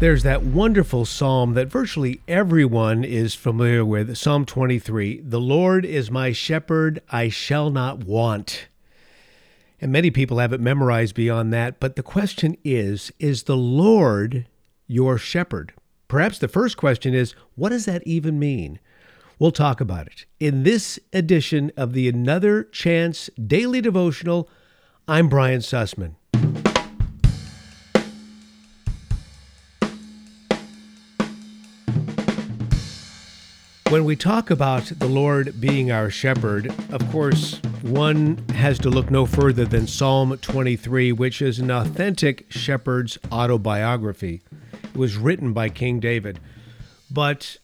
There's that wonderful psalm that virtually everyone is familiar with Psalm 23 The Lord is my shepherd, I shall not want. And many people have it memorized beyond that. But the question is Is the Lord your shepherd? Perhaps the first question is What does that even mean? We'll talk about it in this edition of the Another Chance Daily Devotional. I'm Brian Sussman. When we talk about the Lord being our shepherd, of course, one has to look no further than Psalm 23, which is an authentic shepherd's autobiography. It was written by King David. But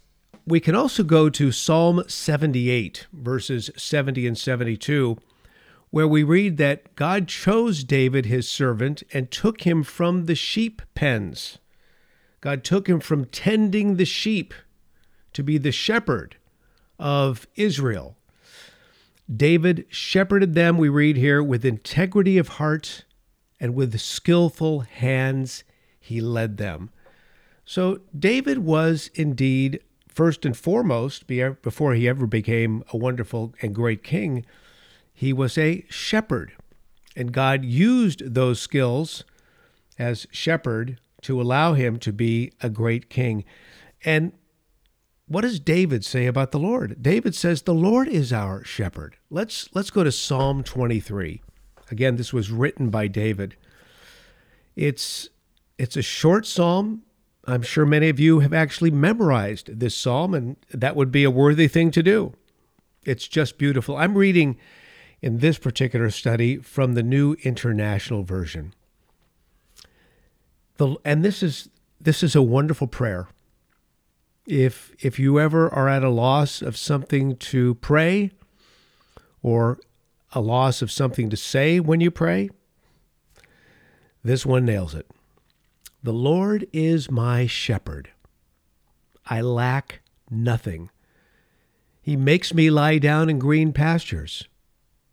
we can also go to Psalm 78, verses 70 and 72, where we read that God chose David, his servant, and took him from the sheep pens. God took him from tending the sheep to be the shepherd of Israel. David shepherded them, we read here, with integrity of heart and with skillful hands he led them. So David was indeed, first and foremost, before he ever became a wonderful and great king, he was a shepherd. And God used those skills as shepherd to allow him to be a great king. And what does David say about the Lord? David says the Lord is our shepherd. Let's let's go to Psalm 23. Again, this was written by David. It's it's a short psalm. I'm sure many of you have actually memorized this psalm and that would be a worthy thing to do. It's just beautiful. I'm reading in this particular study from the New International Version. The, and this is this is a wonderful prayer if if you ever are at a loss of something to pray or a loss of something to say when you pray, this one nails it. The Lord is my shepherd. I lack nothing. He makes me lie down in green pastures.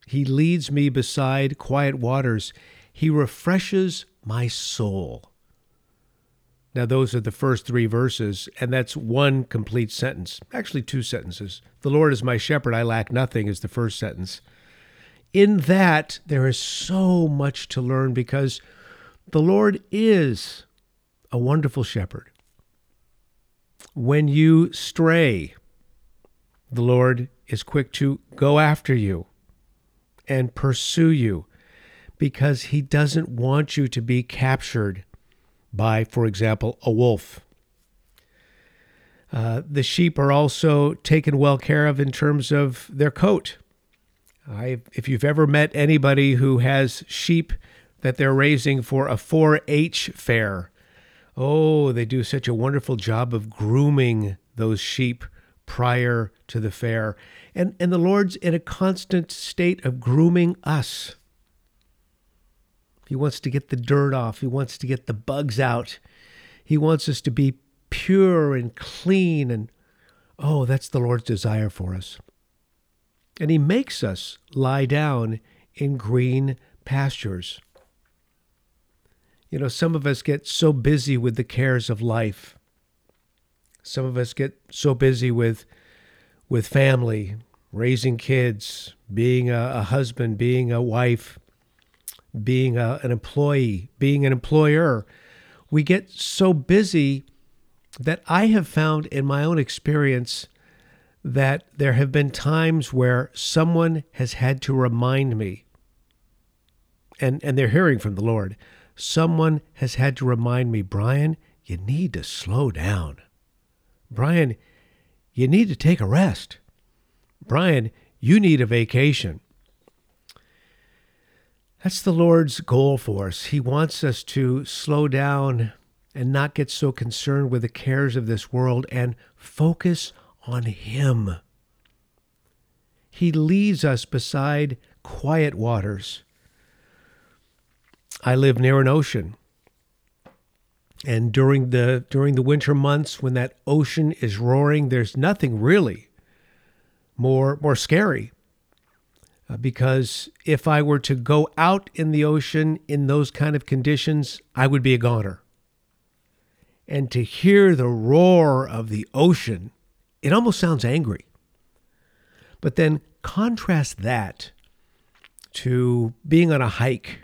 He leads me beside quiet waters. He refreshes my soul. Now, those are the first three verses, and that's one complete sentence. Actually, two sentences. The Lord is my shepherd, I lack nothing, is the first sentence. In that, there is so much to learn because the Lord is a wonderful shepherd. When you stray, the Lord is quick to go after you and pursue you because he doesn't want you to be captured by, for example, a wolf. Uh, the sheep are also taken well care of in terms of their coat. I, if you've ever met anybody who has sheep that they're raising for a 4 H fair, oh, they do such a wonderful job of grooming those sheep prior to the fair. And, and the Lord's in a constant state of grooming us. He wants to get the dirt off. He wants to get the bugs out. He wants us to be pure and clean. And oh, that's the Lord's desire for us. And He makes us lie down in green pastures. You know, some of us get so busy with the cares of life. Some of us get so busy with with family, raising kids, being a, a husband, being a wife, being a, an employee, being an employer. We get so busy that I have found in my own experience that there have been times where someone has had to remind me, and, and they're hearing from the Lord, someone has had to remind me, Brian, you need to slow down. Brian, you need to take a rest. Brian, you need a vacation. That's the Lord's goal for us. He wants us to slow down and not get so concerned with the cares of this world and focus on Him. He leads us beside quiet waters. I live near an ocean. And during the during the winter months when that ocean is roaring, there's nothing really more more scary Uh, because if I were to go out in the ocean in those kind of conditions, I would be a goner. and to hear the roar of the ocean, it almost sounds angry. But then contrast that to being on a hike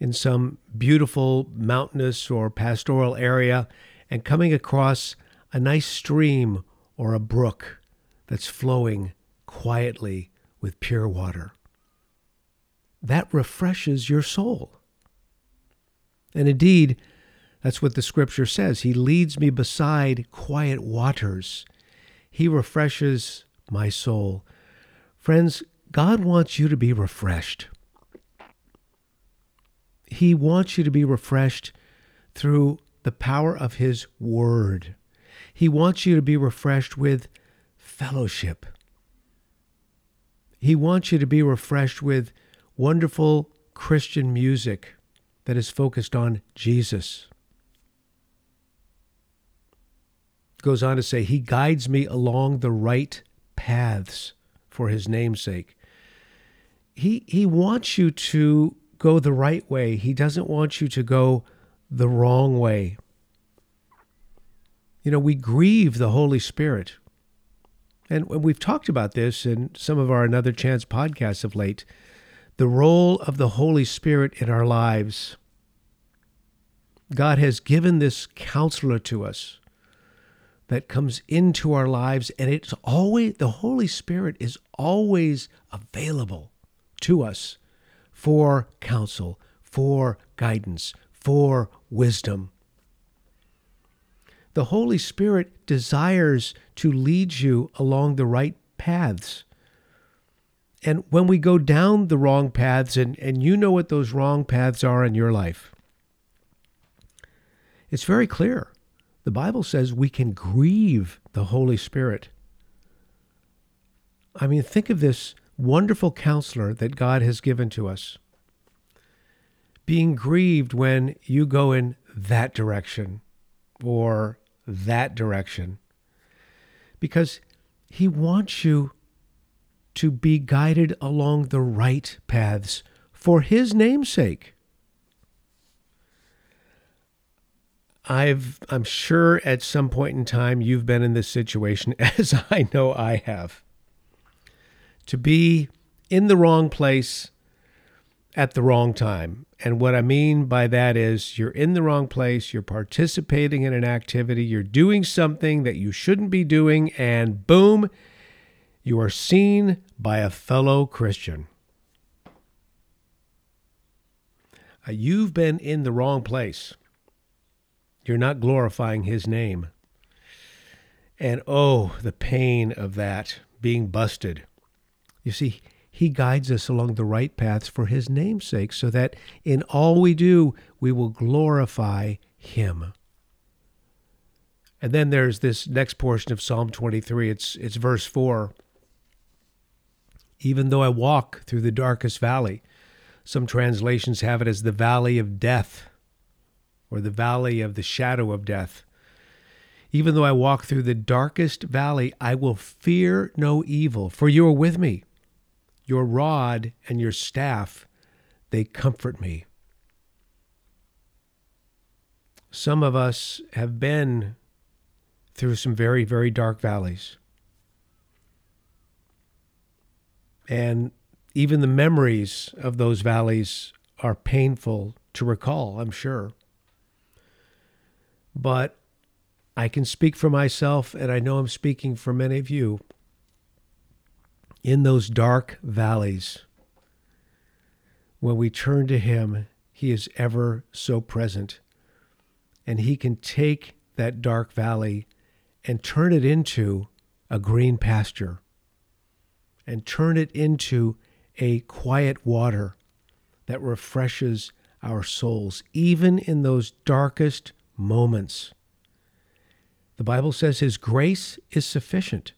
in some beautiful mountainous or pastoral area and coming across a nice stream or a brook that's flowing quietly with pure water. That refreshes your soul. And indeed, that's what the scripture says. He leads me beside quiet waters. He refreshes my soul. Friends, God wants you to be refreshed. He wants you to be refreshed through the power of His Word. He wants you to be refreshed with fellowship. He wants you to be refreshed with wonderful Christian music that is focused on Jesus. Goes on to say, He guides me along the right paths for His name's sake. He, he wants you to go the right way. He doesn't want you to go the wrong way. You know, we grieve the Holy Spirit. And we've talked about this in some of our Another Chance podcasts of late the role of the Holy Spirit in our lives. God has given this counselor to us that comes into our lives, and it's always, the Holy Spirit is always available to us for counsel, for guidance, for wisdom. The Holy Spirit desires to lead you along the right paths. And when we go down the wrong paths, and, and you know what those wrong paths are in your life, it's very clear. The Bible says we can grieve the Holy Spirit. I mean, think of this wonderful counselor that God has given to us being grieved when you go in that direction or that direction because he wants you to be guided along the right paths for his name's sake. I've I'm sure at some point in time you've been in this situation as I know I have. To be in the wrong place at the wrong time. And what I mean by that is you're in the wrong place, you're participating in an activity, you're doing something that you shouldn't be doing, and boom, you are seen by a fellow Christian. Uh, you've been in the wrong place. You're not glorifying his name. And oh, the pain of that being busted. You see, he guides us along the right paths for His name's sake, so that in all we do, we will glorify Him. And then there's this next portion of Psalm 23. It's, it's verse 4. Even though I walk through the darkest valley, some translations have it as the valley of death or the valley of the shadow of death. Even though I walk through the darkest valley, I will fear no evil, for you are with me. Your rod and your staff, they comfort me. Some of us have been through some very, very dark valleys. And even the memories of those valleys are painful to recall, I'm sure. But I can speak for myself, and I know I'm speaking for many of you in those dark valleys, when we turn to Him, He is ever so present. And He can take that dark valley and turn it into a green pasture and turn it into a quiet water that refreshes our souls, even in those darkest moments. The Bible says His grace is sufficient,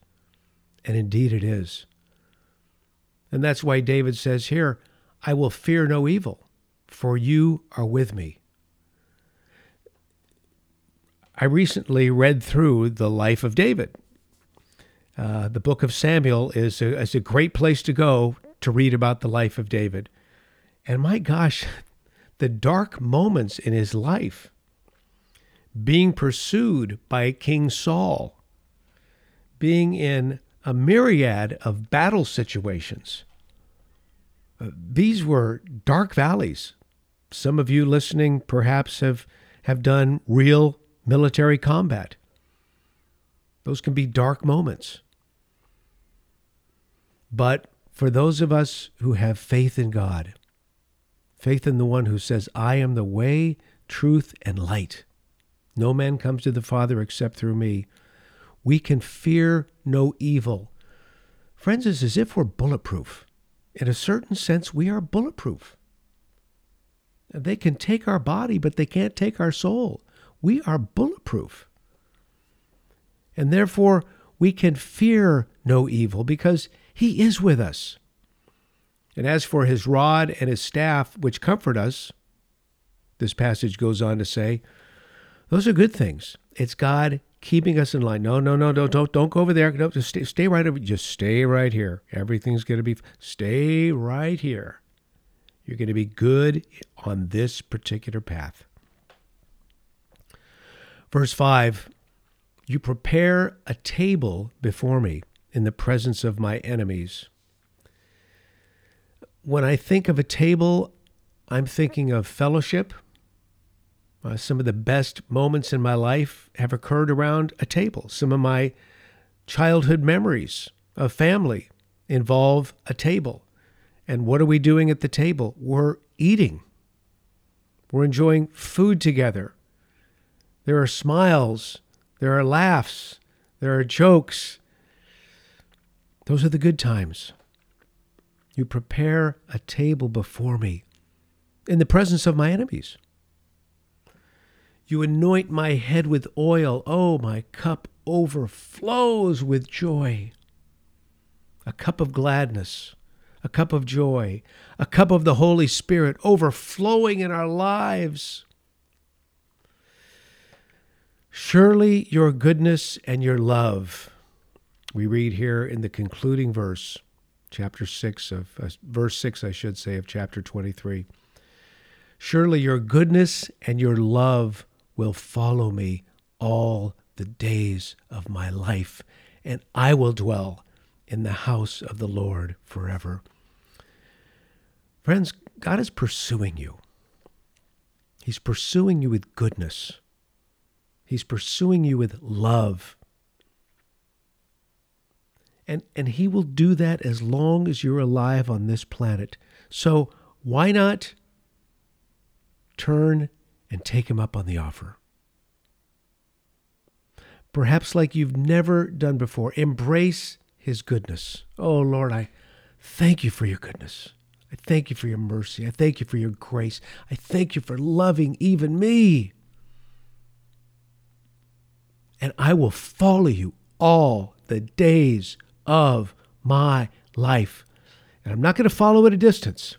and indeed it is. And that's why David says here, I will fear no evil, for you are with me. I recently read through the life of David. Uh, the book of Samuel is a, is a great place to go to read about the life of David. And my gosh, the dark moments in his life being pursued by King Saul, being in a myriad of battle situations. Uh, these were dark valleys. Some of you listening perhaps have, have done real military combat. Those can be dark moments. But for those of us who have faith in God, faith in the one who says, I am the way, truth, and light, no man comes to the Father except through me, we can fear no evil. Friends, it's as if we're bulletproof. In a certain sense, we are bulletproof. They can take our body, but they can't take our soul. We are bulletproof. And therefore, we can fear no evil because he is with us. And as for his rod and his staff, which comfort us, this passage goes on to say, those are good things. It's God keeping us in line. No, no, no, don't, don't, don't go over there. No, just stay, stay right over. Just stay right here. Everything's going to be. Stay right here. You're going to be good on this particular path. Verse five, you prepare a table before me in the presence of my enemies. When I think of a table, I'm thinking of fellowship. Uh, some of the best moments in my life have occurred around a table. Some of my childhood memories of family involve a table. And what are we doing at the table? We're eating. We're enjoying food together. There are smiles. There are laughs. There are jokes. Those are the good times. You prepare a table before me in the presence of my enemies. You anoint my head with oil. Oh, my cup overflows with joy. A cup of gladness, a cup of joy, a cup of the Holy Spirit overflowing in our lives. Surely your goodness and your love we read here in the concluding verse, chapter 6 of uh, verse 6 I should say of chapter 23. Surely your goodness and your love will follow me all the days of my life, and I will dwell in the house of the Lord forever. Friends, God is pursuing you. He's pursuing you with goodness. He's pursuing you with love. And, and he will do that as long as you're alive on this planet. So why not turn and take him up on the offer? Perhaps like you've never done before, embrace his goodness. Oh Lord, I thank you for your goodness. I thank you for your mercy. I thank you for your grace. I thank you for loving even me. And I will follow you all the days of my life. And I'm not going to follow at a distance.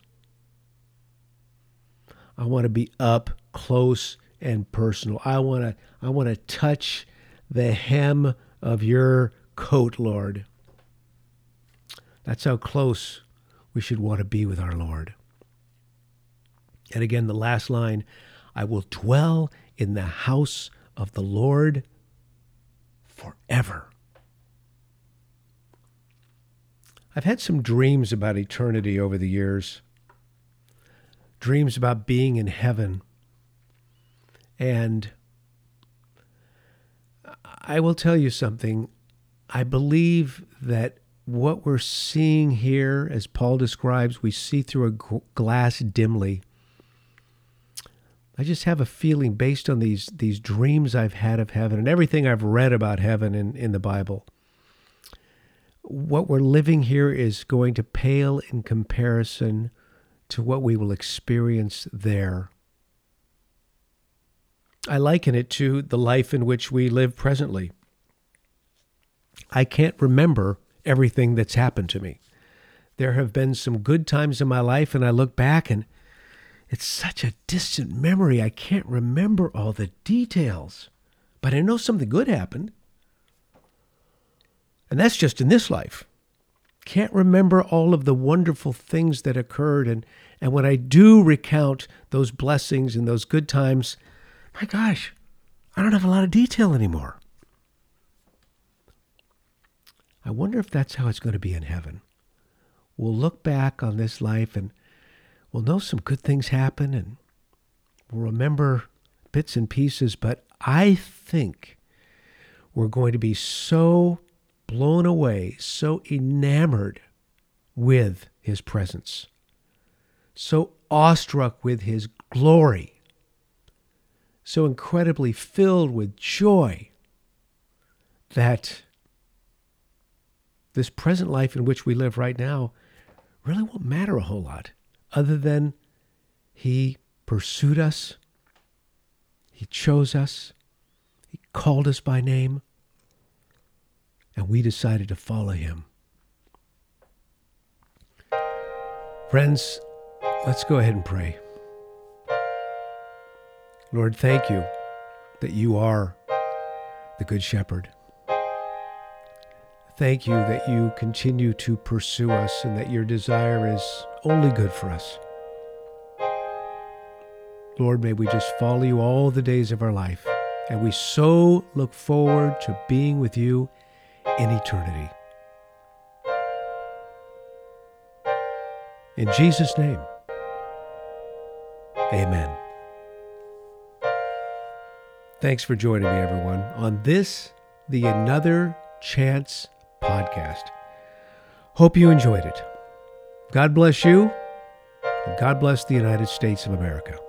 I want to be up close and personal. I want to I want to touch the hem of your coat, Lord. That's how close we should want to be with our Lord. And again, the last line I will dwell in the house of the Lord forever. I've had some dreams about eternity over the years, dreams about being in heaven. And I will tell you something. I believe that what we're seeing here, as Paul describes, we see through a glass dimly. I just have a feeling based on these these dreams I've had of heaven and everything I've read about heaven in, in the Bible what we're living here is going to pale in comparison to what we will experience there. I liken it to the life in which we live presently. I can't remember everything that's happened to me. There have been some good times in my life, and I look back and it's such a distant memory. I can't remember all the details, but I know something good happened. And that's just in this life. Can't remember all of the wonderful things that occurred. And, and when I do recount those blessings and those good times, my gosh, I don't have a lot of detail anymore. I wonder if that's how it's going to be in heaven. We'll look back on this life and we'll know some good things happen and we'll remember bits and pieces, but I think we're going to be so blown away, so enamored with his presence, so awestruck with his glory, so incredibly filled with joy that this present life in which we live right now really won't matter a whole lot other than he pursued us, he chose us, he called us by name, and we decided to follow him. Friends, let's go ahead and pray. Lord, thank you that you are the Good Shepherd. Thank you that you continue to pursue us and that your desire is only good for us. Lord, may we just follow you all the days of our life, and we so look forward to being with you in eternity. In Jesus' name, amen. Thanks for joining me, everyone, on this, the Another Chance podcast. Hope you enjoyed it. God bless you, and God bless the United States of America.